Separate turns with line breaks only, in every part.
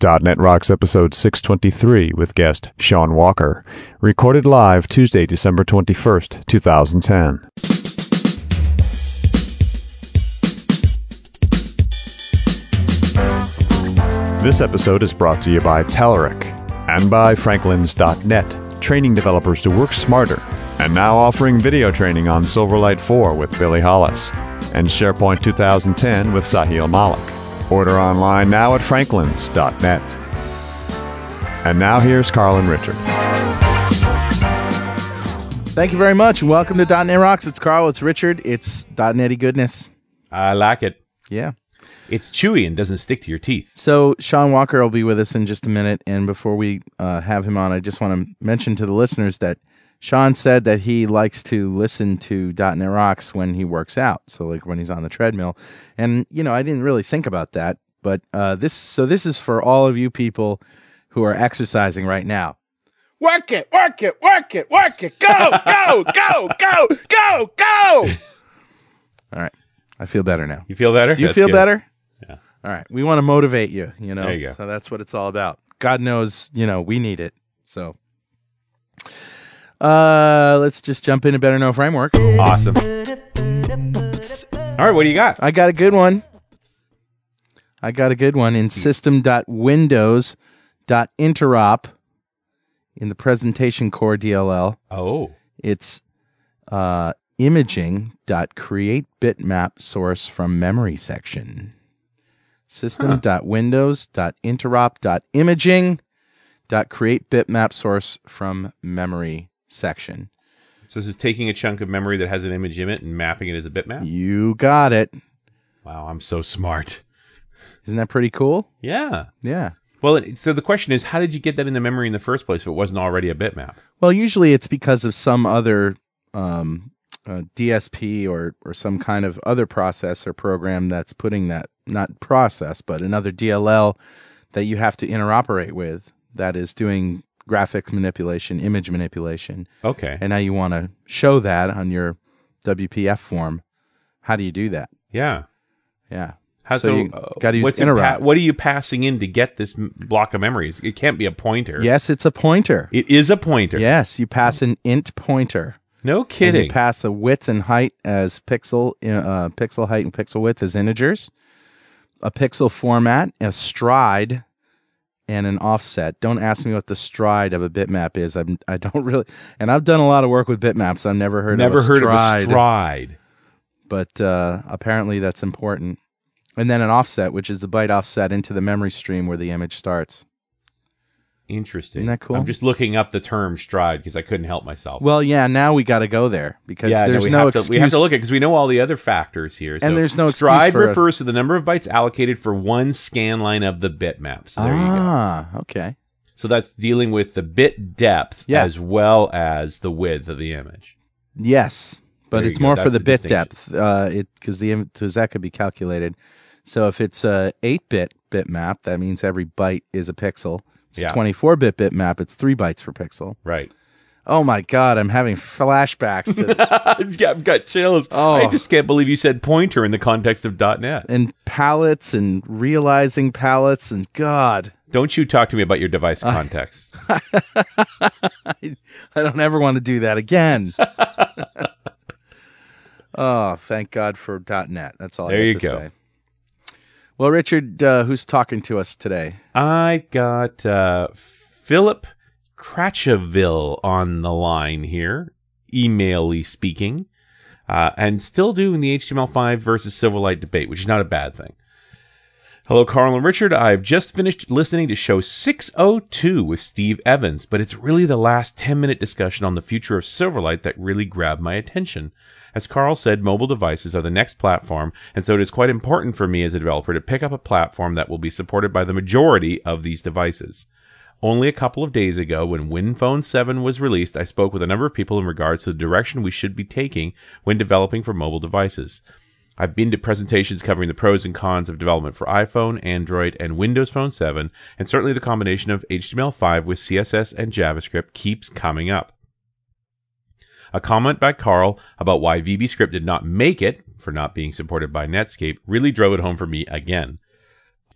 .NET Rocks episode 623 with guest Shaun Walker, recorded live Tuesday, December 21st, 2010. This episode is brought to you by Telerik and by Franklins.net, training developers to work smarter, and now offering video training on Silverlight 4 with Billy Hollis, and SharePoint 2010 with Sahil Malik. Order online now at franklins.net. And now here's Carl and Richard.
Thank you very much, and welcome to .NET Rocks. It's Carl. It's Richard. It's .NETy goodness.
I like it.
Yeah.
It's chewy and doesn't stick to your teeth.
So Shaun Walker will be with us in just a minute, and before we uh, have him on, I just want to mention to the listeners that Shaun said that he likes to listen to .NET Rocks when he works out, so like when he's on the treadmill. And you know, I didn't really think about that, but uh, this so this is for all of you people who are exercising right now. Work it, work it, work it, work it. Go, go, go, go, go, go. All right. I feel better now.
You feel better?
Do you
That's
feel
good.
better?
Yeah.
All right. We want to motivate you, you know.
There you go.
So that's what it's all about. God knows, you know, we need it. So uh let's just jump into Better Know Framework.
Awesome. All right, what do you got?
I got a good one. I got a good one in system.windows.interop in the presentation core DLL.
Oh,
It's uh, imaging.create bitmap source from memory section. System.windows.interop.imaging.create bitmap source from memory section.
so this is taking a chunk of memory that has an image in it and mapping it as a bitmap.
You got it.
Wow, I'm so smart.
Isn't that pretty cool?
Yeah.
Yeah.
Well, so the question is, how did you get that in the memory in the first place if it wasn't already a bitmap?
Well, usually it's because of some other um, uh, DSP or or some kind of other process or program that's putting that not process but another DLL that you have to interoperate with that is doing graphics manipulation, image manipulation,
Okay.
and now you want to show that on your WPF form. How do you do that?
yeah.
Yeah.
How,
So you
uh,
gotta use
what's it
interop.
what are you passing in to get this m- block of memories? It can't be a pointer.
Yes, it's a pointer.
It is a pointer.
Yes, you pass an int pointer.
No kidding.
you pass a width and height as pixel, uh, pixel height and pixel width as integers, a pixel format, a stride, and an offset. Don't ask me what the stride of a bitmap is. I'm, I don't really, and I've done a lot of work with bitmaps. I've never heard
Never
of
heard
stride,
of a stride.
but uh, apparently that's important. And then an offset, which is the byte offset into the memory stream where the image starts.
Interesting.
Isn't that cool?
I'm just looking up the term stride because I couldn't help myself.
Well, yeah, now we got to go there because
yeah,
there's
we
no
have to, we have to look at because we know all the other factors here.
And there's no excuse
stride
for a-
refers to the number of bytes allocated for one scan line of the bitmap. So there you go.
ah, okay.
So that's dealing with the bit depth
Yeah.
as well as the width of the image.
Yes, but
There
it's more for the
the
bit depth. Uh, it because the because that could be calculated. So if it's a eight bit bitmap, that means every byte is a pixel. It's
Yeah.
a twenty four bit bitmap. It's three bytes per pixel.
Right.
Oh my god, I'm having flashbacks to
I've got, I've got chills.
Oh.
I just can't believe you said pointer in the context of .NET.
and palettes and realizing palettes and God,
Don't you talk to me about your device context.
I don't ever want to do that again. oh, thank God for .NET. That's all.
There you
to
go.
Say. Well, Richard, uh, who's talking to us today?
I got uh, Philip Cratcheville on the line here, emaily speaking, uh, and still doing the HTML5 versus Silverlight debate, which is not a bad thing. Hello, Carl and Richard. I've just finished listening to show 602 with Steve Evans, but it's really the last 10 minute discussion on the future of Silverlight that really grabbed my attention. As Carl said, mobile devices are the next platform, and so it is quite important for me as a developer to pick up a platform that will be supported by the majority of these devices. Only a couple of days ago, when WinPhone 7 was released, I spoke with a number of people in regards to the direction we should be taking when developing for mobile devices. I've been to presentations covering the pros and cons of development for iPhone, Android, and Windows Phone 7, and certainly the combination of HTML5 with CSS and JavaScript keeps coming up. A comment by Carl about why VBScript did not make it, for not being supported by Netscape, really drove it home for me again.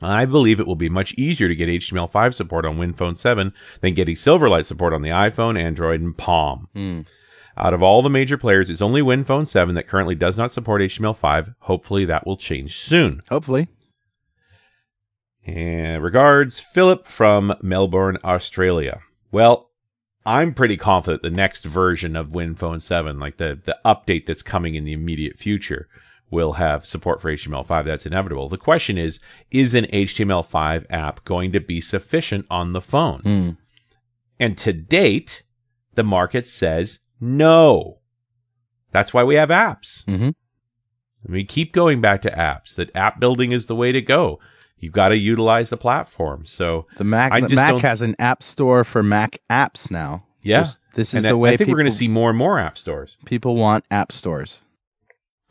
I believe it will be much easier to get HTML5 support on WinPhone 7 than getting Silverlight support on the iPhone, Android, and Palm.
Hmm.
Out of all the major players, it's only WinPhone 7 that currently does not support HTML5. Hopefully, that will change soon.
Hopefully.
And regards, Philip from Melbourne, Australia. Well, I'm pretty confident the next version of WinPhone 7, like the, the update that's coming in the immediate future, will have support for HTML5. That's inevitable. The question is, is an HTML5 app going to be sufficient on the phone?
Hmm.
And to date, the market says no. That's why we have apps.
Mhm.
We keep going back to apps. That app building is the way to go. You've got to utilize the platform. So
The Mac the Mac
don't-
has an app store for Mac apps now.
Yeah.
Just- this is
and
the
I-
way
I think we're going to see more and more app stores.
people want app stores.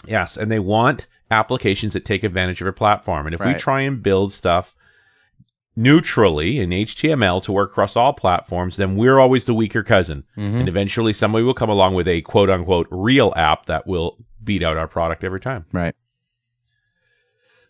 Yes, and they want applications that take advantage of a platform. And if we try and build stuff neutrally in HTML to work across all platforms, then we're always the weaker cousin.
Mm-hmm.
And eventually somebody will come along with a quote unquote real app that will beat out our product every time.
Right.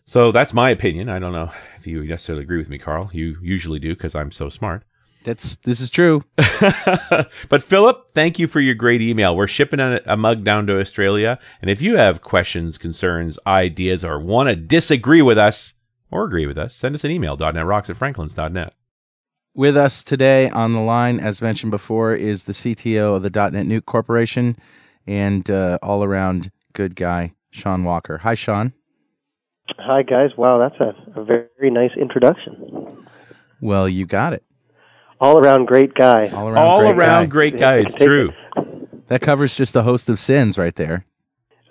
So that's my opinion. I don't know if you necessarily agree with me, Carl. You usually do because I'm so smart.
That's this is true.
but Philip, thank you for your great email. We're shipping a, a mug down to Australia, and if you have questions, concerns, ideas, or want to disagree with us or agree with us, send us an email. .netrocks at franklins.net.
With us today on the line, as mentioned before, is the CTO of the DotNetNuke Corporation and uh, all around good guy, Shaun Walker. Hi, Shaun.
Hi, guys. Wow, that's a, a very nice introduction.
Well, you got it.
All around great guy.
All around,
All
great
around
guy.
great guy. It's
Take it.
true.
That covers just a host of sins right there.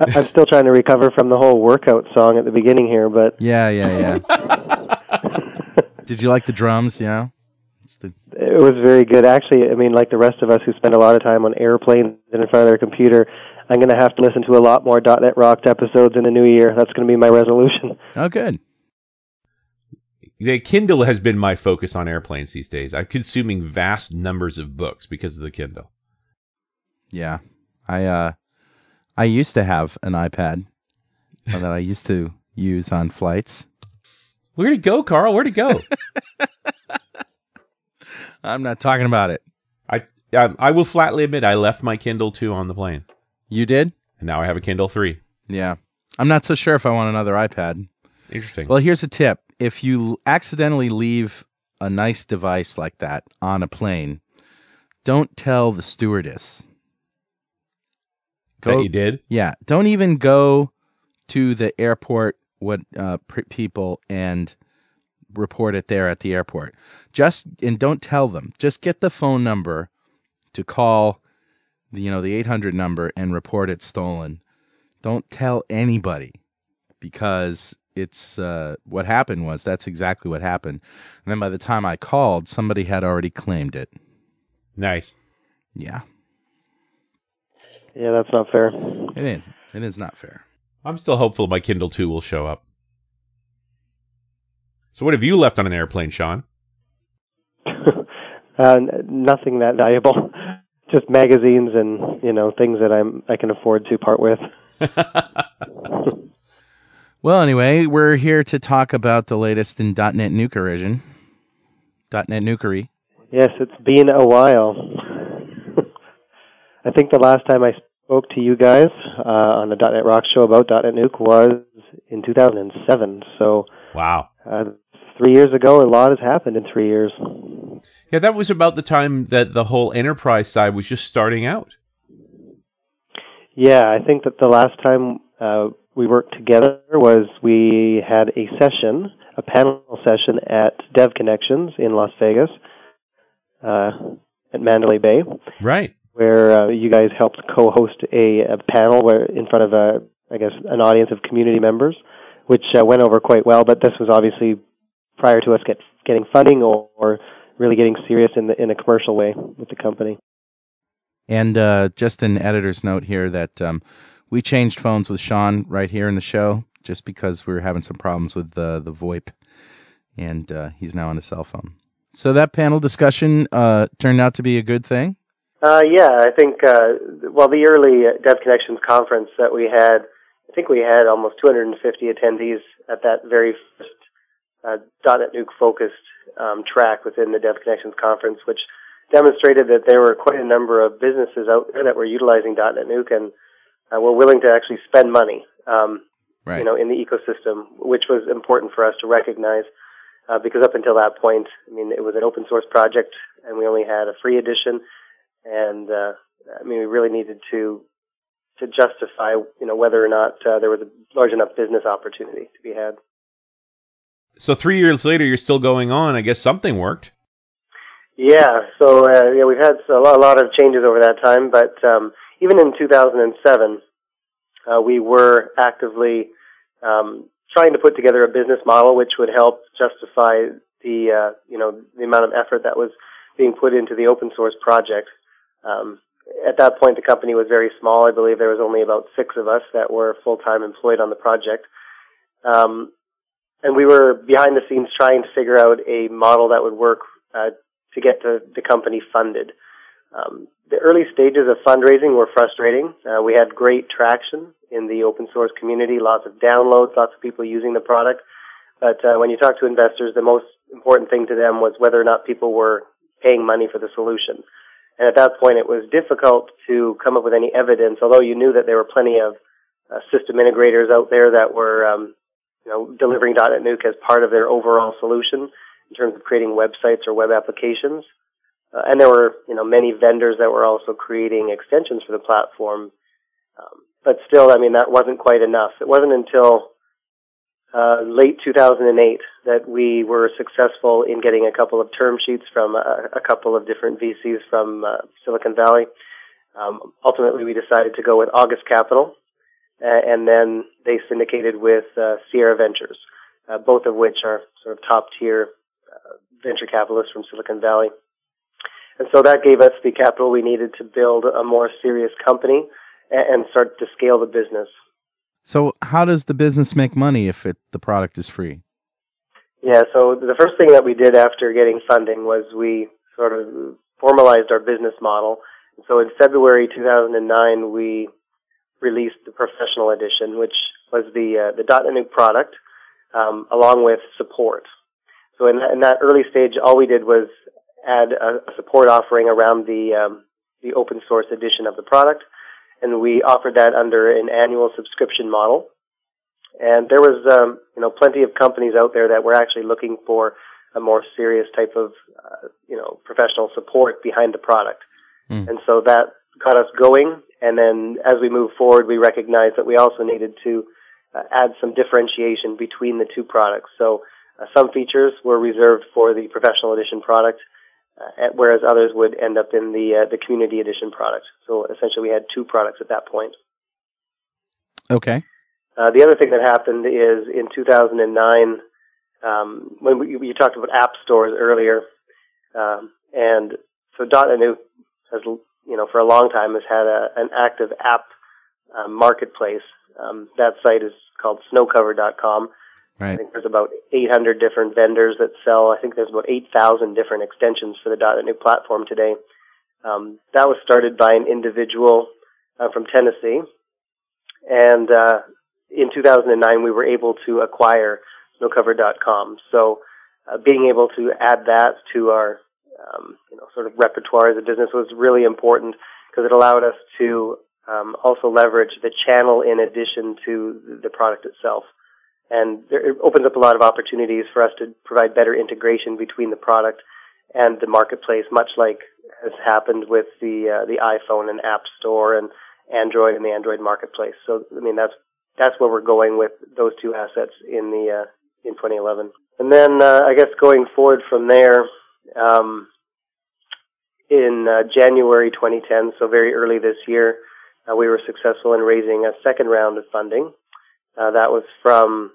I- I'm still trying to recover from the whole workout song at the beginning here, but
Yeah, yeah, yeah. Did you like the drums? Yeah. It's the,
it was very good. Actually, I mean, like the rest of us who spend a lot of time on airplanes and in front of their computer, I'm going to have to listen to a lot more .NET Rocks episodes in the new year. That's going to be my resolution.
oh, good.
The Kindle has been my focus on airplanes these days. I'm consuming vast numbers of books because of the Kindle.
Yeah. I uh I used to have an iPad that I used to use on flights.
Where'd it go, Carl? Where'd it go?
I'm not talking about it.
I I I will flatly admit I left my Kindle 2 on the plane,
You did?
and now I have a Kindle 3.
Yeah. I'm not so sure if I want another iPad.
Interesting.
Well, here's a tip. If you accidentally leave a nice device like that on a plane, don't tell the stewardess.
That you did.
Yeah, don't even go to the airport what uh, pr- people and report it there at the airport. Just and don't tell them. Just get the phone number to call, the, you know, the 800 number and report it stolen. Don't tell anybody because it's uh, what happened was that's exactly what happened. And then by the time I called, somebody had already claimed it.
Nice.
Yeah,
Yeah, that's not fair.
it is. It is not fair.
I'm still hopeful my Kindle 2 will show up. So, what have you left on an airplane, Shaun?
uh, nothing that valuable. Just magazines and you know things that I'm I can afford to part with.
Well, anyway, we're here to talk about the latest in .NET Nukeration. .NET Nukery.
Yes, it's been a while. I think the last time I spoke to you guys uh, on the .NET Rock show about DotNetNuke was in 2007. So
Wow.
uh, three years ago, a lot has happened in three years.
Yeah, that was about the time that the whole enterprise side was just starting out.
Yeah, I think that the last time uh, we worked together was we had a session, a panel session at Dev Connections in Las Vegas, uh, at Mandalay Bay.
Right.
Where uh, you guys helped co-host a, a panel where in front of a, I guess, an audience of community members, which uh, went over quite well. But this was obviously prior to us get, getting funding or, or really getting serious in the in a commercial way with the company.
And uh, just an editor's note here that um, we changed phones with Shaun right here in the show just because we were having some problems with the, the VoIP. And uh, he's now on a cell phone. So that panel discussion uh, turned out to be a good thing.
Uh, yeah, I think uh, well, the early Dev Connections conference that we had, I think we had almost 250 attendees at that very first uh, DotNetNuke focused um, track within the Dev Connections conference, which demonstrated that there were quite a number of businesses out there that were utilizing DotNetNuke and uh, were willing to actually spend money, um,
Right.
you know, in the ecosystem, which was important for us to recognize. Uh, because up until that point, I mean, it was an open source project, and we only had a free edition, and uh, I mean, we really needed to to justify, you know, whether or not uh, there was a large enough business opportunity to be had.
So three years later, you're still going on. I guess something worked.
Yeah, so uh, yeah, we've had a lot, a lot of changes over that time, but um, even in 2007, uh, we were actively um, trying to put together a business model which would help justify the uh, you know the amount of effort that was being put into the open source project. Um, at that point, the company was very small. I believe there was only about six of us that were full time employed on the project. Um, and we were behind the scenes trying to figure out a model that would work uh, to get the, the company funded. Um, the early stages of fundraising were frustrating. Uh, we had great traction in the open source community, lots of downloads, lots of people using the product. But uh, when you talk to investors, the most important thing to them was whether or not people were paying money for the solution. And at that point, it was difficult to come up with any evidence, although you knew that there were plenty of uh, system integrators out there that were, um, you know, delivering DotNetNuke as part of their overall solution in terms of creating websites or web applications. Uh, and there were, you know, many vendors that were also creating extensions for the platform. Um, but still, I mean, that wasn't quite enough. It wasn't until uh, late 2008 that we were successful in getting a couple of term sheets from a, a couple of different VCs from uh, Silicon Valley. Um, ultimately, we decided to go with August Capital, uh, and then they syndicated with uh, Sierra Ventures, uh, both of which are sort of top tier uh, venture capitalists from Silicon Valley. And so that gave us the capital we needed to build a more serious company and start to scale the business.
So, how does the business make money if it the product is free?
Yeah, so the first thing that we did after getting funding was we sort of formalized our business model. So in February 2009, we released the professional edition, which was the uh, the Nuke product, um, along with support. So in that, in that early stage, all we did was add a, a support offering around the um, the open source edition of the product, and we offered that under an annual subscription model. And there was, um, you know, plenty of companies out there that were actually looking for a more serious type of, uh, you know, professional support behind the product.
Mm.
And so that got us going. And then as we moved forward, we recognized that we also needed to uh, add some differentiation between the two products. So uh, some features were reserved for the professional edition product, uh, whereas others would end up in the uh, the community edition product. So essentially, we had two products at that point.
Okay.
Uh, the other thing that happened is in 2009, um, when we, you talked about app stores earlier, um, and so .NET has, you know, for a long time has had a, an active app uh, marketplace. Um, that site is called snowcovered.com. I think there's about 800 different vendors that sell. I think there's about 8,000 different extensions for the DotNetNuke platform today. Um, that was started by an individual uh, from Tennessee, and uh, in 2009 we were able to acquire SnowCovered.com. So uh, being able to add that to our um, you know sort of repertoire as a business was really important because it allowed us to um, also leverage the channel in addition to the product itself. And it opens up a lot of opportunities for us to provide better integration between the product and the marketplace, much like has happened with the uh, the iPhone and App Store and Android and the Android marketplace. So I mean that's that's where we're going with those two assets in the uh, in 2011. And then uh, I guess going forward from there, um, in uh, January 2010, so very early this year, uh, we were successful in raising a second round of funding. Uh, that was from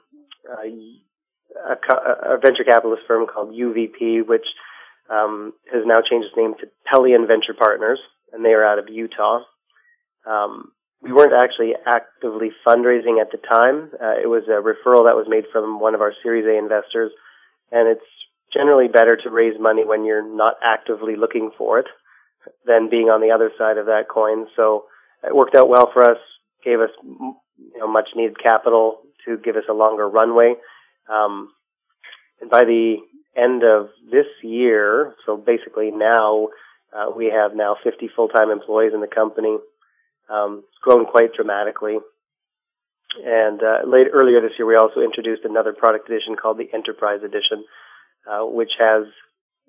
a, a venture capitalist firm called UVP, which um, has now changed its name to Pelion Venture Partners, and they are out of Utah. Um, we weren't actually actively fundraising at the time. Uh, it was a referral that was made from one of our Series A investors, and it's generally better to raise money when you're not actively looking for it than being on the other side of that coin. So it worked out well for us, gave us you know much needed capital to give us a longer runway. Um, And by the end of this year, so basically now, uh, we have now 50 full-time employees in the company. Um, it's grown quite dramatically. And uh, late earlier this year, we also introduced another product edition called the Enterprise Edition, uh, which has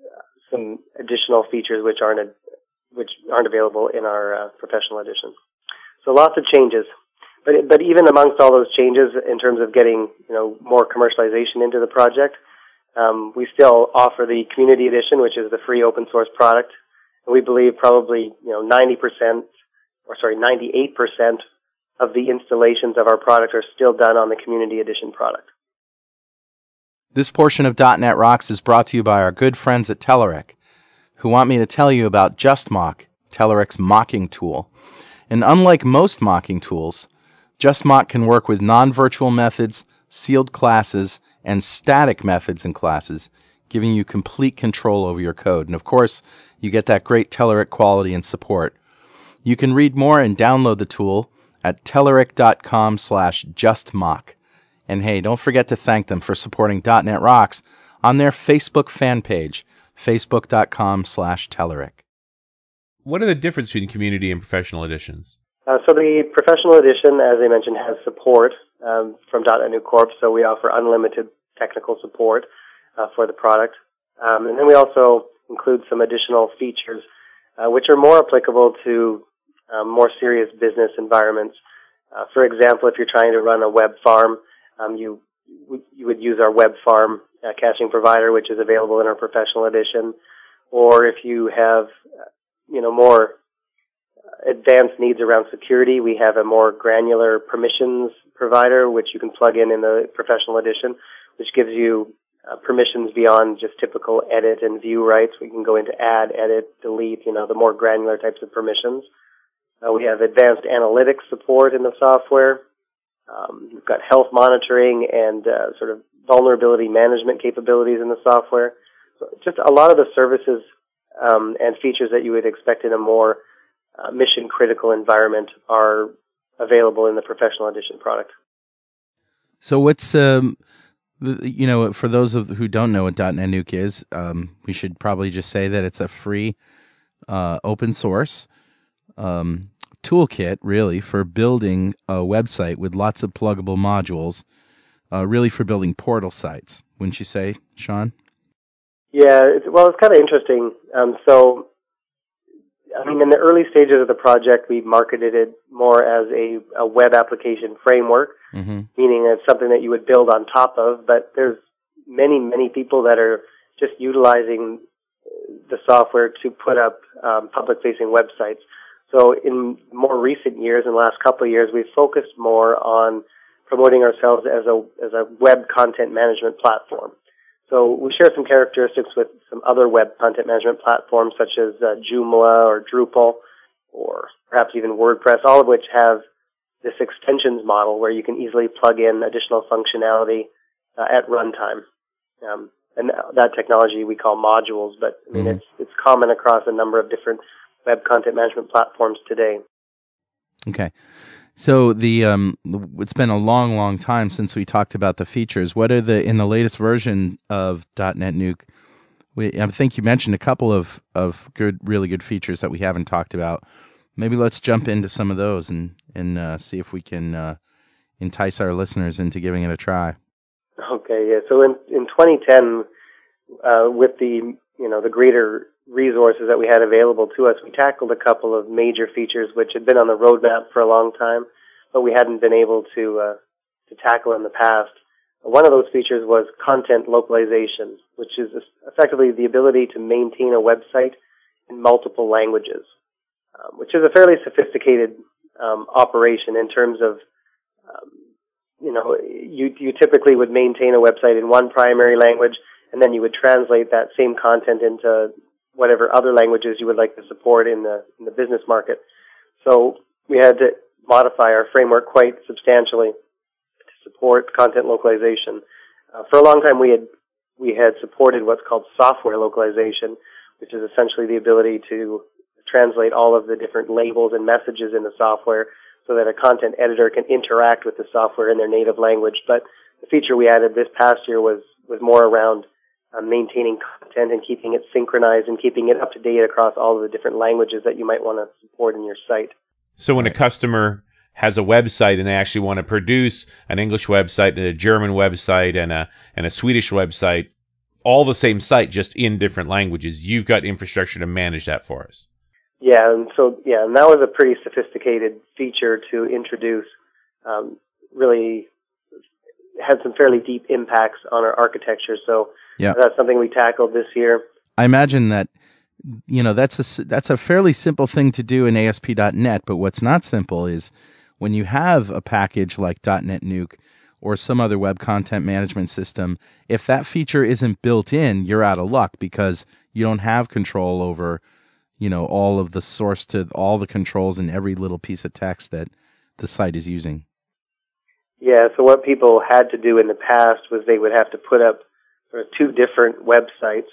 uh, some additional features which aren't a, which aren't available in our uh, professional edition. So lots of changes. But but even amongst all those changes, in terms of getting you know more commercialization into the project, um, we still offer the community edition, which is the free open source product. And we believe probably you know 90% or sorry 98% of the installations of our product are still done on the community edition product.
This portion of .NET Rocks is brought to you by our good friends at Telerik, who want me to tell you about JustMock, Telerik's mocking tool. And unlike most mocking tools, JustMock can work with non-virtual methods, sealed classes, and static methods and classes, giving you complete control over your code. And of course, you get that great Telerik quality and support. You can read more and download the tool at telerik.com slash justmock. And hey, don't forget to thank them for supporting .NET Rocks on their Facebook fan page, facebook.com slash Telerik.
What are the difference between community and professional editions?
Uh, so the professional edition, as I mentioned, has support um, from DotNetNuke Corp, so we offer unlimited technical support uh, for the product. Um, and then we also include some additional features uh, which are more applicable to um, more serious business environments. Uh, for example, if you're trying to run a web farm, um, you you would use our web farm uh, caching provider, which is available in our professional edition. Or if you have, you know, more advanced needs around security, we have a more granular permissions provider, which you can plug in in the professional edition, which gives you uh, permissions beyond just typical edit and view rights. We can go into add, edit, delete, you know, the more granular types of permissions. Uh, we have advanced analytics support in the software. Um, we've got health monitoring and uh, sort of vulnerability management capabilities in the software. So just a lot of the services um, and features that you would expect in a more uh, mission critical environment are available in the professional edition product.
So what's um, you know for those of who don't know what DotNetNuke is, um, we should probably just say that it's a free uh, open source um, toolkit, really, for building a website with lots of pluggable modules, uh, really for building portal sites. Wouldn't you say, Shaun?
Yeah, it's, well, it's kind of interesting. Um, so, I mean, in the early stages of the project, we marketed it more as a, a web application framework, mm-hmm. meaning it's something that you would build on top of. But there's many, many people that are just utilizing the software to put up um, public-facing websites. So in more recent years, in the last couple of years, we've focused more on promoting ourselves as a as a web content management platform. So we share some characteristics with some other web content management platforms such as uh, Joomla or Drupal or perhaps even WordPress, all of which have this extensions model where you can easily plug in additional functionality uh, at runtime. Um, and that technology we call modules, but I mean mm-hmm. it's it's common across a number of different web content management platforms today.
Okay. So the um, it's been a long, long time since we talked about the features. What are the in the latest version of DotNetNuke? We, I think you mentioned a couple of of good, really good features that we haven't talked about. Maybe let's jump into some of those and and uh, see if we can uh, entice our listeners into giving it a try.
Okay, yeah. So in in 2010, uh, with the you know the greater resources that we had available to us, we tackled a couple of major features which had been on the roadmap for a long time, but we hadn't been able to uh, to tackle in the past. One of those features was content localization, which is effectively the ability to maintain a website in multiple languages, um, which is a fairly sophisticated um, operation in terms of um, you know you you typically would maintain a website in one primary language and then you would translate that same content into whatever other languages you would like to support in the in the business market. So we had to modify our framework quite substantially to support content localization. Uh, for a long time, we had we had supported what's called software localization, which is essentially the ability to translate all of the different labels and messages in the software so that a content editor can interact with the software in their native language. But the feature we added this past year was was more around uh, maintaining content and keeping it synchronized and keeping it up to date across all of the different languages that you might want to support in your site.
So when a customer has a website and they actually want to produce an English website and a German website and a and a Swedish website, all the same site, just in different languages, you've got infrastructure to manage that for us.
Yeah, and so yeah, and that was a pretty sophisticated feature to introduce. Um, really had some fairly deep impacts on our architecture. So
Yeah.
that's something we tackled this year.
I imagine that you know that's a that's a fairly simple thing to do in ASP.NET, but what's not simple is when you have a package like DotNetNuke or some other web content management system, if that feature isn't built in, you're out of luck because you don't have control over you know all of the source to all the controls and every little piece of text that the site is using.
Yeah, so what people had to do in the past was they would have to put up sort of two different websites,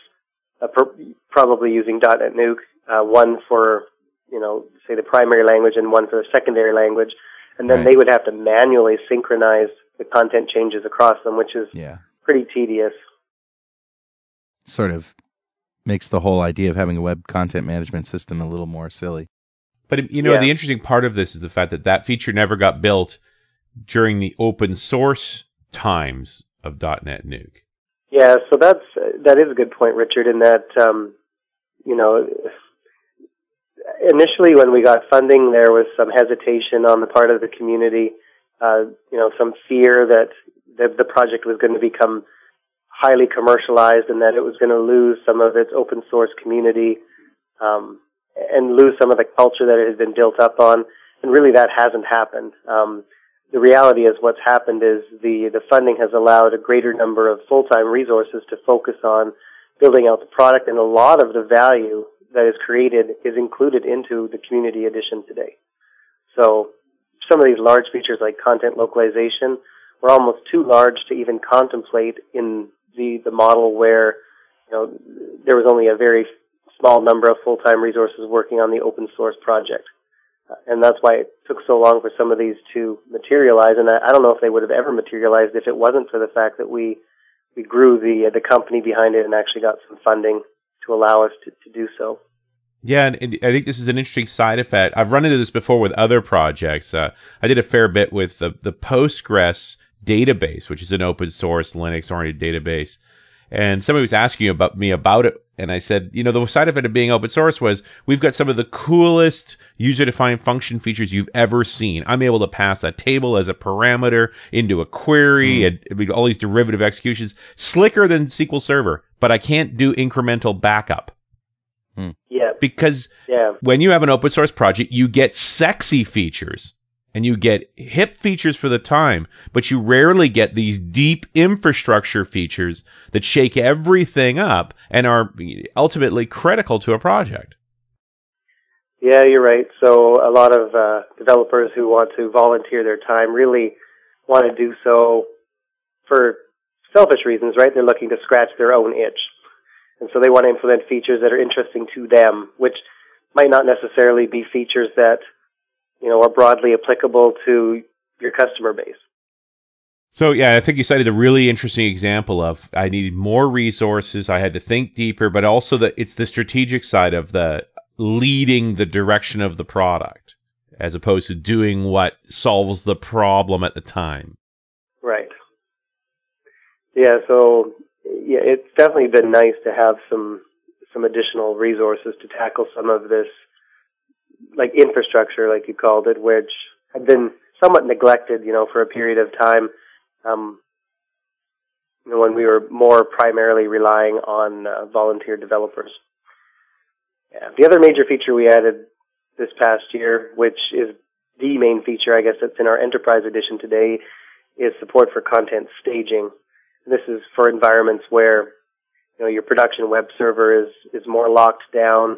uh, per, probably using DotNetNuke, uh, one for you know say the primary language and one for the secondary language, and then
Right.
they would have to manually synchronize the content changes across them, which is
Yeah.
pretty tedious.
Sort of makes the whole idea of having a web content management system a little more silly.
But you know,
Yeah.
the interesting part of this is the fact that that feature never got built during the open source times of DotNetNuke.
Yeah, so that's that is a good point, Richard. In that, um, you know, initially when we got funding, there was some hesitation on the part of the community. Uh, you know, some fear that the, the project was going to become highly commercialized and that it was going to lose some of its open source community um, and lose some of the culture that it had been built up on. And really, that hasn't happened. Um, the reality is what's happened is the, the funding has allowed a greater number of full-time resources to focus on building out the product and a lot of the value that is created is included into the community edition today. So some of these large features like content localization were almost too large to even contemplate in the, the model where, you know, there was only a very small number of full-time resources working on the open source project. Uh, and that's why it took so long for some of these to materialize. And I, I don't know if they would have ever materialized if it wasn't for the fact that we we grew the the company behind it and actually got some funding to allow us to, to do so.
Yeah, and, and I think this is an interesting side effect. I've run into this before with other projects. Uh, I did a fair bit with the, the Postgres database, which is an open source Linux oriented database. And somebody was asking about me about it. And I said, you know, the side effect of being open source was we've got some of the coolest user defined function features you've ever seen. I'm able to pass a table as a parameter into a query hmm. and and all these derivative executions. Slicker than SQL Server, but I can't do incremental backup. Hmm.
Yeah,
because
yeah,
when you have an open source project, you get sexy features and you get hip features for the time, but you rarely get these deep infrastructure features that shake everything up and are ultimately critical to a project.
yeah. You're right. So a lot of uh, developers who want to volunteer their time really want to do so for selfish reasons, right? They're looking to scratch their own itch, and so they want to implement features that are interesting to them, which might not necessarily be features that you know are broadly applicable to your customer base.
So yeah, I think you cited a really interesting example of I needed more resources. I had to think deeper, but also that it's the strategic side of the leading the direction of the product as opposed to doing what solves the problem at the time.
Right. Yeah, so yeah, it's definitely been nice to have some some additional resources to tackle some of this like infrastructure like you called it, which had been somewhat neglected, you know, for a period of time. Um you know, when we were more primarily relying on uh, volunteer developers. Yeah. The other major feature we added this past year, which is the main feature, I guess, that's in our enterprise edition today, is support for content staging. This is for environments where you know your production web server is is more locked down,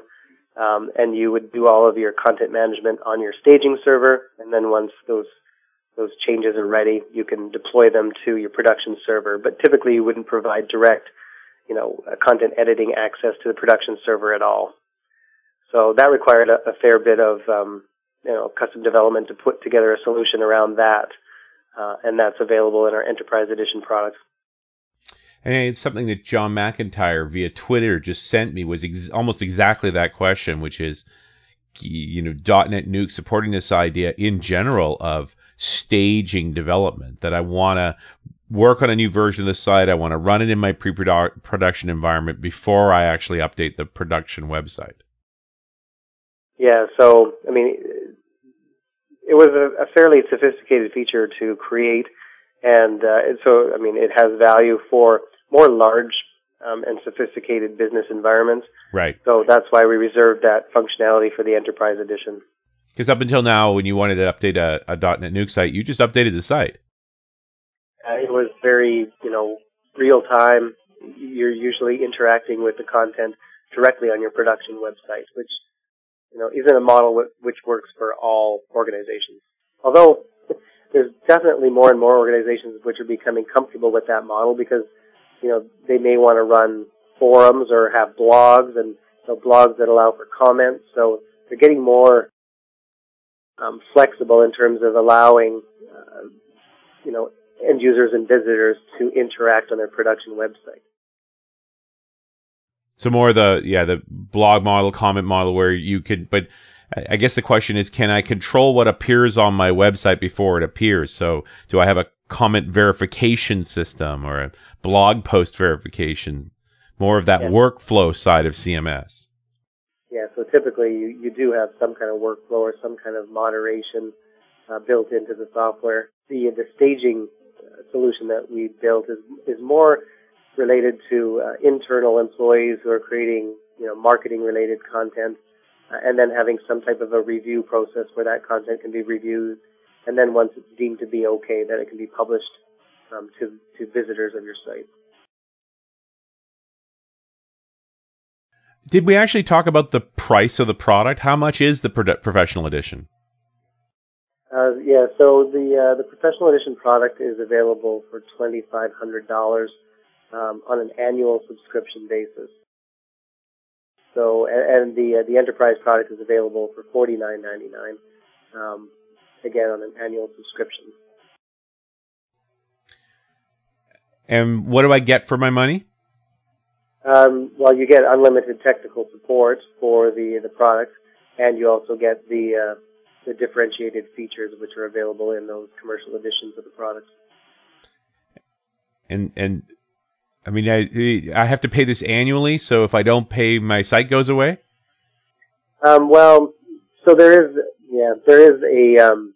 um, and you would do all of your content management on your staging server, and then once those those changes are ready, you can deploy them to your production server. But typically, you wouldn't provide direct, you know, content editing access to the production server at all. So that required a, a fair bit of um, you know custom development to put together a solution around that, uh, and that's available in our enterprise edition products.
And something that John McIntyre via Twitter just sent me was ex- almost exactly that question, which is, you know, DotNetNuke supporting this idea in general of staging development. That I want to work on a new version of the site. I want to run it in my pre-production environment before I actually update the production website.
Yeah. So, I mean, it was a, a fairly sophisticated feature to create and uh, so I mean it has value for more large um, and sophisticated business environments.
Right.
So that's why we reserved that functionality for the enterprise edition.
Because up until now, when you wanted to update a, a DotNetNuke site, you just updated the site.
Uh, it was very, you know, real time. You're usually interacting with the content directly on your production website, which, you know, isn't a model which works for all organizations. Although there's definitely more and more organizations which are becoming comfortable with that model because, you know, they may want to run forums or have blogs and blogs that allow for comments. So they're getting more um, flexible in terms of allowing, uh, you know, end users and visitors to interact on their production website.
So more the yeah the blog model, comment model, where you could, but I guess the question is, can I control what appears on my website before it appears? So do I have a comment verification system or a blog post verification? More of that yeah. workflow side of CMS.
Yeah, so typically you, you do have some kind of workflow or some kind of moderation uh, built into the software. The the staging uh, solution that we built is is more related to uh, internal employees who are creating you know marketing related content uh, and then having some type of a review process where that content can be reviewed, and then once it's deemed to be okay, that it can be published um, to to visitors of your site.
Did we actually talk about the price of the product? How much is the pro- professional edition?
Uh, yeah, so the uh, the professional edition product is available for twenty five hundred dollars um, on an annual subscription basis. So, and, and the uh, the enterprise product is available for forty nine ninety nine, um, again on an annual subscription.
And what do I get for my money?
Um, well, you get unlimited technical support for the the product, and you also get the uh, the differentiated features which are available in those commercial editions of the product.
And and I mean, I I have to pay this annually, so if I don't pay, my site goes away.
Um, well, so there is yeah there is a um,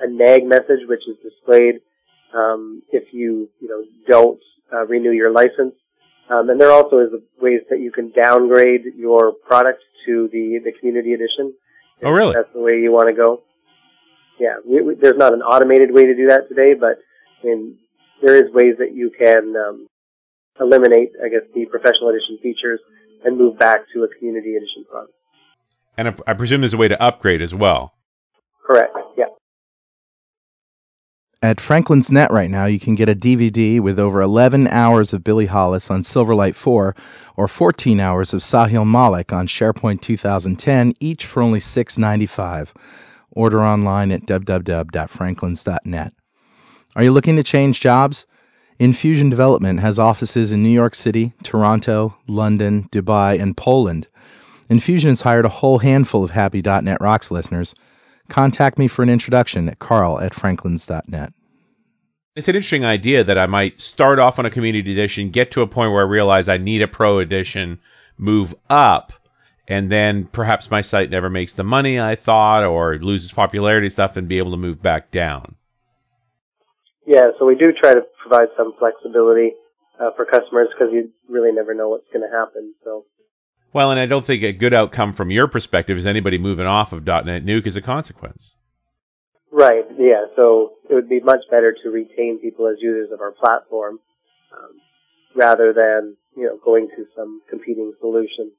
a nag message which is displayed um, if you you know don't uh, renew your license, um, and there also is ways that you can downgrade your product to the the community edition.
Oh, really?
That's the way you want to go. Yeah, we, we, there's not an automated way to do that today, but I mean, there is ways that you can um, eliminate, I guess, the professional edition features and move back to a community edition product.
And I presume there's a way to upgrade as well.
Correct. Yeah.
At Franklin's Net right now, you can get a DVD with over 11 hours of Billy Hollis on Silverlight 4 or 14 hours of Sahil Malik on SharePoint 2010, each for only $6.95. Order online at www.franklins.net. Are you looking to change jobs? Infusion Development has offices in New York City, Toronto, London, Dubai, and Poland. Infusion has hired a whole handful of Happy.net Rocks listeners. Contact me for an introduction at carl at franklins.net.
It's an interesting idea that I might start off on a community edition, get to a point where I realize I need a pro edition, move up, and then perhaps my site never makes the money I thought or loses popularity stuff and be able to move back down.
Yeah, so we do try to provide some flexibility uh, for customers because you really never know what's going to happen. So.
Well, and I don't think a good outcome from your perspective is anybody moving off of DotNetNuke as a consequence.
Right. Yeah. So it would be much better to retain people as users of our platform um, rather than you know going to some competing solution.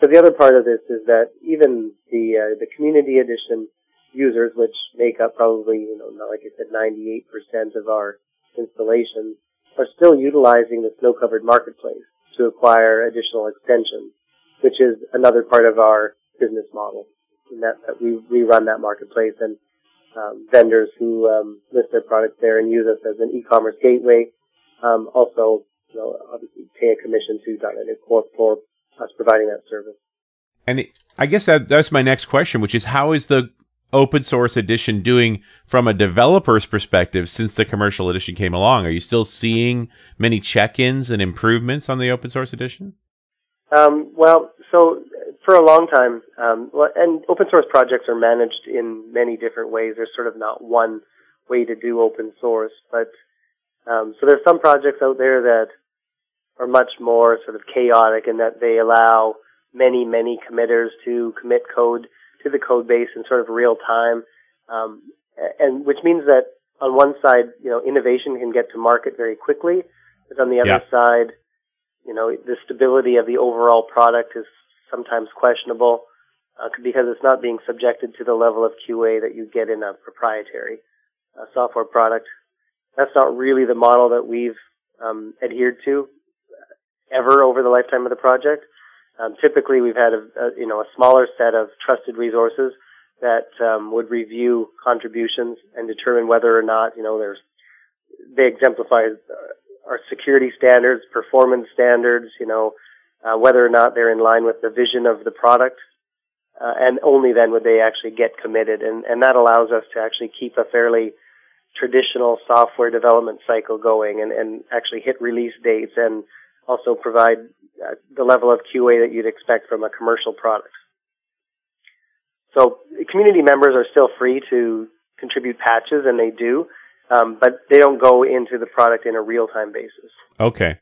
So the other part of this is that even the uh, the community edition users, which make up probably, you know, like I said, 98% of our installations, are still utilizing the snow-covered marketplace to acquire additional extensions, which is another part of our business model. In that, that we, we run that marketplace and um, vendors who um, list their products there and use us as an e-commerce gateway um, also, you know, obviously pay a commission to .NET Core for us providing that service.
And it, I guess that that's my next question, which is how is the open source edition doing from a developer's perspective since the commercial edition came along? Are you still seeing many check-ins and improvements on the open source edition?
Um, well, so for a long time, um, and open source projects are managed in many different ways. There's sort of not one way to do open source, but um, so there's some projects out there that are much more sort of chaotic in that they allow many, many committers to commit code to the code base in sort of real time, um, and which means that on one side, you know, innovation can get to market very quickly, but on the other yeah. side, you know, the stability of the overall product is sometimes questionable uh, because it's not being subjected to the level of QA that you get in a proprietary uh, software product. That's not really the model that we've um, adhered to ever over the lifetime of the project. Um, typically, we've had a, a, you know a smaller set of trusted resources that um, would review contributions and determine whether or not you know there's they exemplify uh, our security standards, performance standards, you know uh, whether or not they're in line with the vision of the product, uh, and only then would they actually get committed, and and that allows us to actually keep a fairly traditional software development cycle going and, and actually hit release dates and also provide uh, the level of QA that you'd expect from a commercial product. So community members are still free to contribute patches, and they do, um, but they don't go into the product in a real-time basis.
Okay.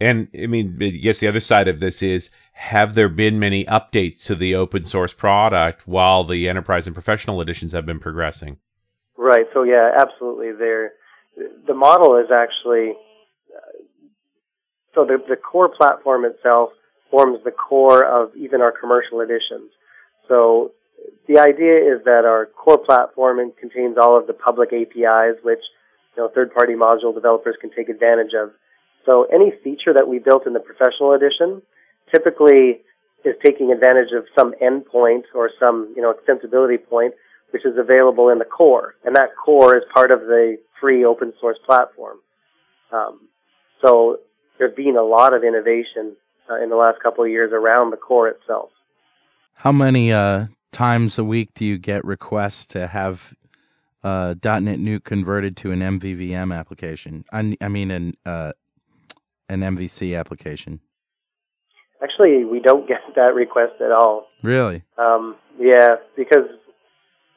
And I mean, I guess the other side of this is have there been many updates to the open source product while the enterprise and professional editions have been progressing?
Right. So yeah, absolutely. There, the model is actually so the, the core platform itself forms the core of even our commercial editions. So the idea is that our core platform contains all of the public APIs, which you know, third-party module developers can take advantage of. So any feature that we built in the professional edition typically is taking advantage of some endpoint or some you know extensibility point, which is available in the core, and that core is part of the free open source platform. Um, so there's been a lot of innovation uh, in the last couple of years around the core itself.
How many uh, times a week do you get requests to have uh, DotNetNuke converted to an MVVM application? I, I mean, an uh, an MVC application.
Actually, we don't get that request at all.
Really?
Um, yeah, because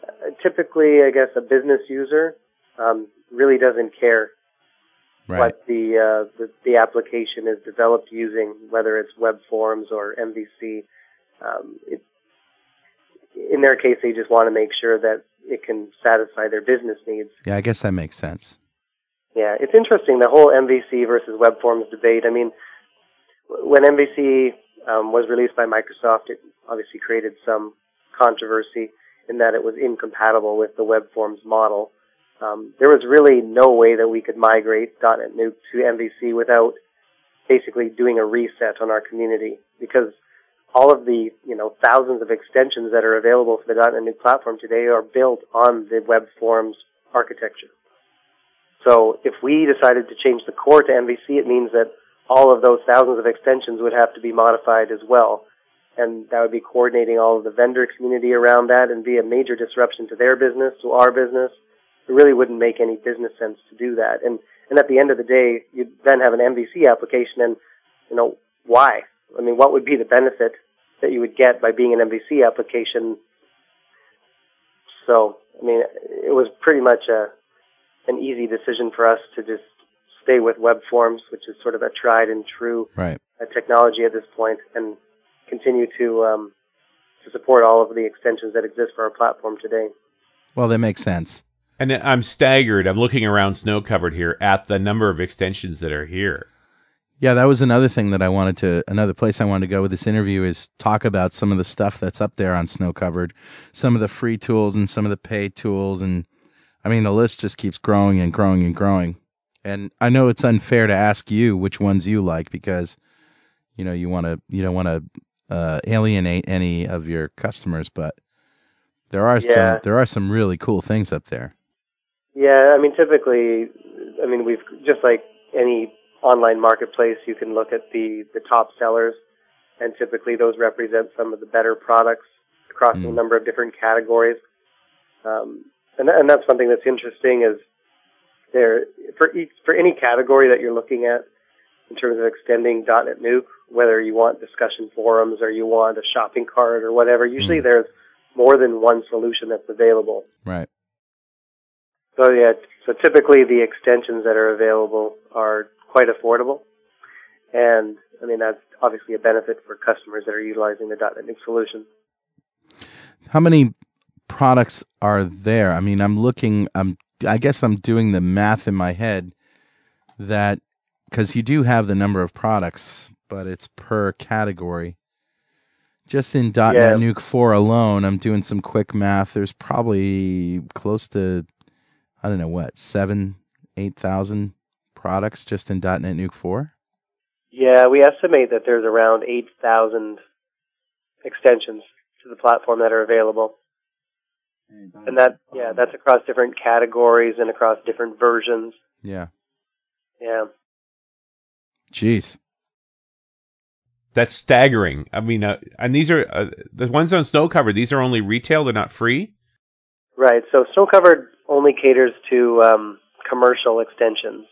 uh, typically, I guess a business user um, really doesn't care right. what the, uh, the, the application is developed using, whether it's web forms or MVC. Um, it, in their case, they just want to make sure that it can satisfy their business needs.
Yeah, I guess that makes sense.
Yeah, it's interesting the whole MVC versus web forms debate. I mean, when MVC um, was released by Microsoft, it obviously created some controversy in that it was incompatible with the web forms model um, there was really no way that we could migrate DotNetNuke to MVC without basically doing a reset on our community because all of the you know thousands of extensions that are available for the DotNetNuke platform today are built on the web forms architecture. So if we decided to change the core to MVC, it means that all of those thousands of extensions would have to be modified as well. And that would be coordinating all of the vendor community around that and be a major disruption to their business, to our business, it really wouldn't make any business sense to do that. And and at the end of the day, you'd then have an MVC application, and you know why? I mean, what would be the benefit that you would get by being an MVC application? So, I mean, it was pretty much a an easy decision for us to just stay with web forms, which is sort of a tried and true
right.
Uh, technology at this point, and continue to um, to support all of the extensions that exist for our platform today.
Well, that makes sense.
And I'm staggered. I'm looking around SnowCovered here at the number of extensions that are here.
Yeah, that was another thing that I wanted to, another place I wanted to go with this interview is talk about some of the stuff that's up there on SnowCovered, some of the free tools and some of the paid tools. And I mean, the list just keeps growing and growing and growing. And I know it's unfair to ask you which ones you like because, you know, you want to, you don't want to uh, alienate any of your customers, but there are yeah. some, there are some really cool things up there.
Yeah, I mean, typically, I mean, we've just like any online marketplace, you can look at the the top sellers, and typically those represent some of the better products across
Mm.
a number of different categories. Um, and and that's something that's interesting is there for each for any category that you're looking at in terms of extending DotNetNuke, whether you want discussion forums or you want a shopping cart or whatever. Usually
Mm.
there's more than one solution that's available.
Right.
So yeah, so typically the extensions that are available are quite affordable, and I mean that's obviously a benefit for customers that are utilizing the DotNetNuke solution.
How many products are there? I mean, I'm looking. I'm. I guess I'm doing the math in my head that because you do have the number of products, but it's per category. Just in .NET
Yeah.
Nuke 4 alone, I'm doing some quick math. There's probably close to, I don't know what, seven, eight thousand products just in DotNetNuke 4.
Yeah, we estimate that there's around 8,000 extensions to the platform that are available. And that, yeah, that's across different categories and across different versions.
Yeah.
Yeah.
Jeez.
That's staggering. I mean, uh, and these are uh, the ones on snow cover. These are only retail; they're not free.
Right. So SnowCovered only caters to um, commercial extensions.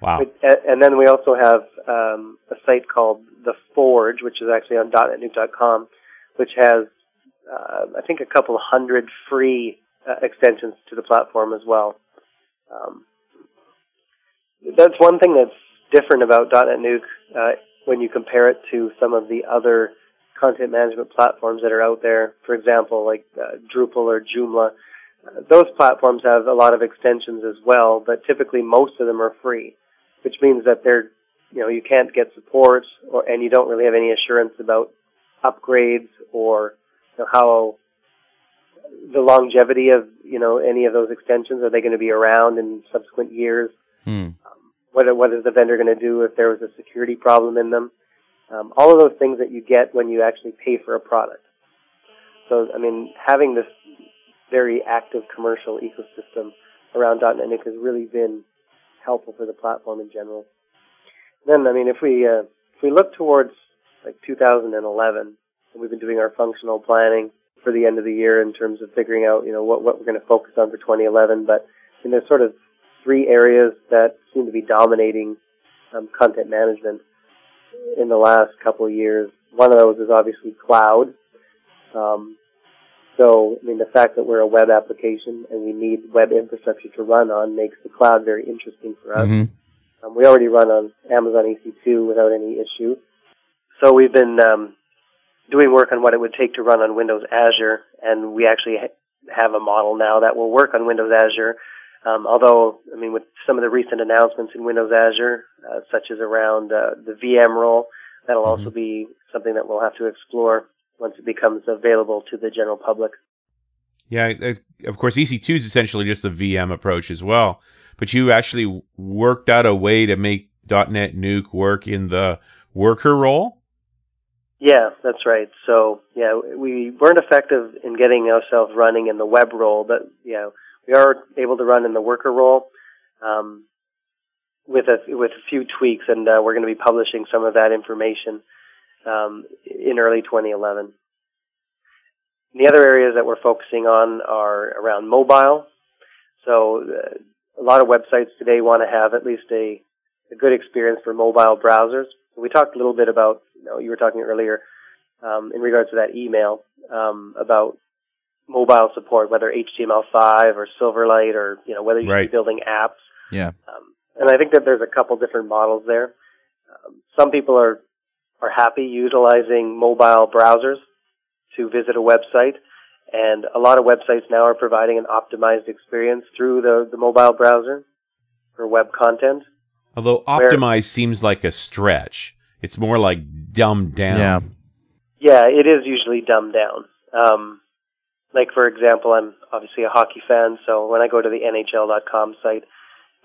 Wow.
But- And then we also have um, a site called The Forge, which is actually on DotNetNuke.com, which has, uh, I think, a couple hundred free uh, extensions to the platform as well. Um, that's one thing that's different about DotNetNuke uh, when you compare it to some of the other content management platforms that are out there. For example, like uh, Drupal or Joomla. Uh, those platforms have a lot of extensions as well, but typically most of them are free which means that they're, you know, you can't get support or, and you don't really have any assurance about upgrades or know, how the longevity of, you know, any of those extensions. Are they going to be around in subsequent years?
Hmm.
What, what is the vendor going to do if there was a security problem in them? Um, all of those things that you get when you actually pay for a product. So, I mean, having this very active commercial ecosystem around .NET has really been helpful for the platform in general. Then, I mean, if we uh, if we look towards like 2011, and we've been doing our functional planning for the end of the year in terms of figuring out, you know, what what we're going to focus on for 2011. But I mean, there's sort of three areas that seem to be dominating um, content management in the last couple of years. One of those is obviously cloud. Um, so, I mean, the fact that we're a web application and we need web infrastructure to run on makes the cloud very interesting for us.
Mhm.
Um, we already run on Amazon EC2 without any issue. So we've been um, doing work on what it would take to run on Windows Azure, and we actually ha- have a model now that will work on Windows Azure. Um, although, I mean, with some of the recent announcements in Windows Azure, uh, such as around uh, the VM role, that'll also be something that we'll have to explore once it becomes available to the general public.
Yeah, of course, EC2 is essentially just a VM approach as well. But you actually worked out a way to make DotNetNuke work in the worker role.
Yeah, that's right. So yeah, we weren't effective in getting ourselves running in the web role, but yeah, we are able to run in the worker role um, with a with a few tweaks, and uh, we're going to be publishing some of that information um, in early 2011. The other areas that we're focusing on are around mobile. So uh, a lot of websites today want to have at least a, a good experience for mobile browsers. We talked a little bit about, you know, you were talking earlier um, in regards to that email um, about mobile support, whether HTML5 or Silverlight or, you know, whether you're
Right.
building apps.
Yeah.
Um, and I think that there's a couple different models there. Um, some people are are happy utilizing mobile browsers to visit a website, and a lot of websites now are providing an optimized experience through the, the mobile browser for web content.
Although
Where-
optimized seems like a stretch. It's more like dumbed down.
Yeah.
Yeah, it is usually dumbed down. Um, like for example, I'm obviously a hockey fan, so when I go to the NHL.com site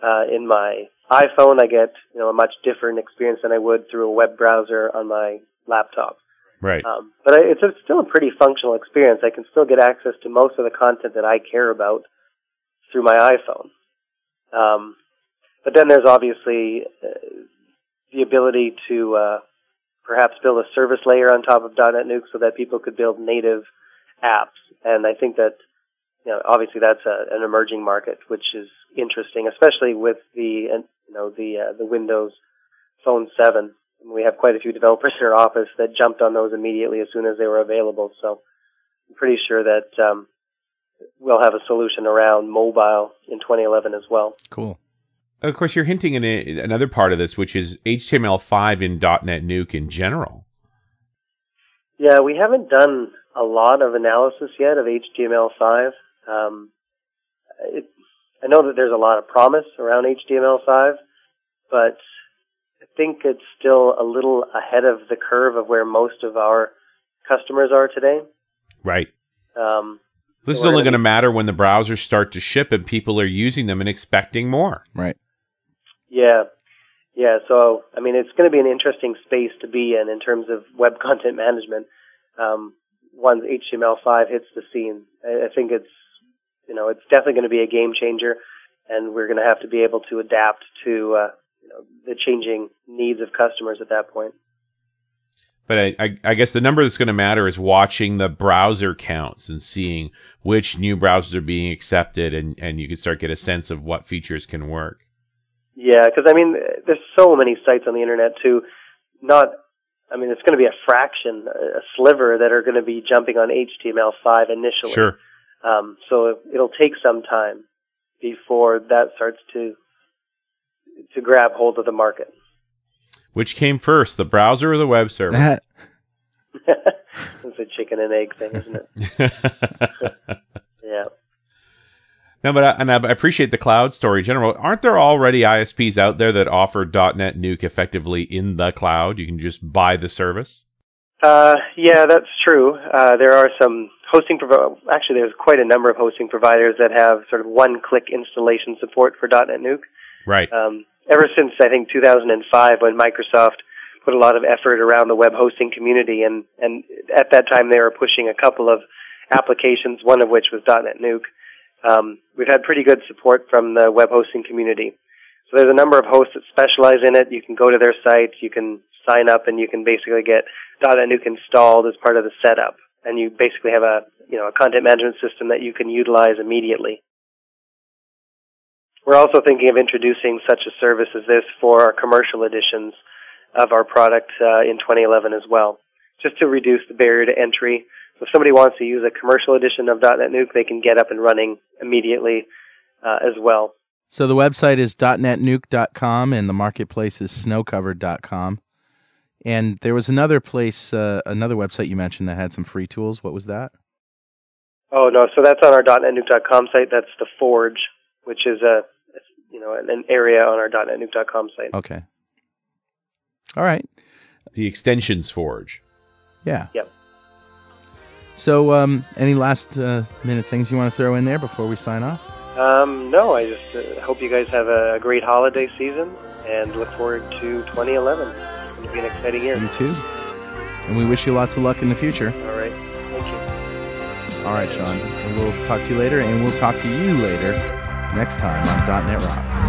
uh, in my iPhone, I get you know a much different experience than I would through a web browser on my laptop.
Right.
Um, but I, it's a, still a pretty functional experience. I can still get access to most of the content that I care about through my iPhone. Um, but then there's obviously uh, the ability to uh, perhaps build a service layer on top of DotNetNuke so that people could build native apps. And I think that you know obviously that's a, an emerging market, which is interesting, especially with the you know the uh, the Windows Phone 7. We have quite a few developers in our office that jumped on those immediately as soon as they were available. So I'm pretty sure that um, we'll have a solution around mobile in 2011 as well.
Cool.
Of course, you're hinting in a, another part of this, which is HTML5 in DotNetNuke in general.
Yeah, we haven't done a lot of analysis yet of HTML5. Um, it, I know that there's a lot of promise around HTML5, but I think it's still a little ahead of the curve of where most of our customers are today.
Right.
Um,
this is only
gonna
going to matter when the browsers start to ship and people are using them and expecting more.
Right.
Yeah. Yeah. So, I mean, it's going to be an interesting space to be in in terms of web content management. Um, once HTML5 hits the scene, I, think it's, you know, it's definitely going to be a game changer and we're going to have to be able to adapt to, uh, you know, the changing needs of customers at that point.
But I, I, I guess the number that's going to matter is watching the browser counts and seeing which new browsers are being accepted, and, and you can start get a sense of what features can work.
Yeah, because I mean, there's so many sites on the internet too. Not, I mean, it's going to be a fraction, a sliver that are going to be jumping on HTML5 initially.
Sure.
Um, so it'll take some time before that starts to to grab hold of the market.
Which came first, the browser or the web server? That.
it's a chicken and egg thing, isn't it? yeah.
No, but I, and I appreciate the cloud story in general. Aren't there already ISPs out there that offer DotNetNuke effectively in the cloud? You can just buy the service.
Uh, yeah, that's true. Uh, there are some hosting providers. Actually, there's quite a number of hosting providers that have sort of one-click installation support for DotNetNuke.
Right.
Um, ever since I think 2005, when Microsoft put a lot of effort around the web hosting community, and and at that time they were pushing a couple of applications, one of which was .NET Nuke. Um, we've had pretty good support from the web hosting community. So there's a number of hosts that specialize in it. You can go to their site, you can sign up, and you can basically get Nuke installed as part of the setup. And you basically have a you know a content management system that you can utilize immediately. We're also thinking of introducing such a service as this for our commercial editions of our product uh, in 2011 as well, just to reduce the barrier to entry. So if somebody wants to use a commercial edition of DotNetNuke, they can get up and running immediately uh, as well.
So the website is dotnetnuke.com and the marketplace is snowcovered.com. And there was another place, uh, another website you mentioned that had some free tools. What was that?
Oh no, so that's on our dotnetnuke.com site. That's the Forge, which is a you know an area on our dotnetnuke.com site.
Okay. All right.
The extensions forge.
Yeah.
Yep.
So, um, any last uh, minute things you want to throw in there before we sign off?
Um, no, I just uh, hope you guys have a great holiday season and look forward to 2011. It's going to be an exciting year.
You too. And we wish you lots of luck in the future.
All right. Thank you.
All right, Shaun. And we'll talk to you later, and we'll talk to you later next time on .NET Rocks.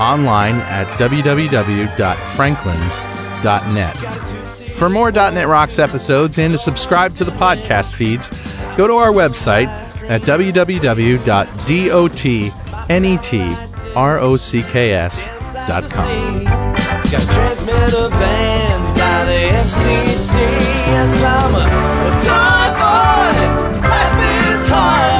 online at www.franklins.net. For more .NET Rocks episodes and to subscribe to the podcast feeds, go to our website at www.dotnetrocks.com.
Got transmitter banned by the FCC. Yes, I'm a toy boy. Life is hard.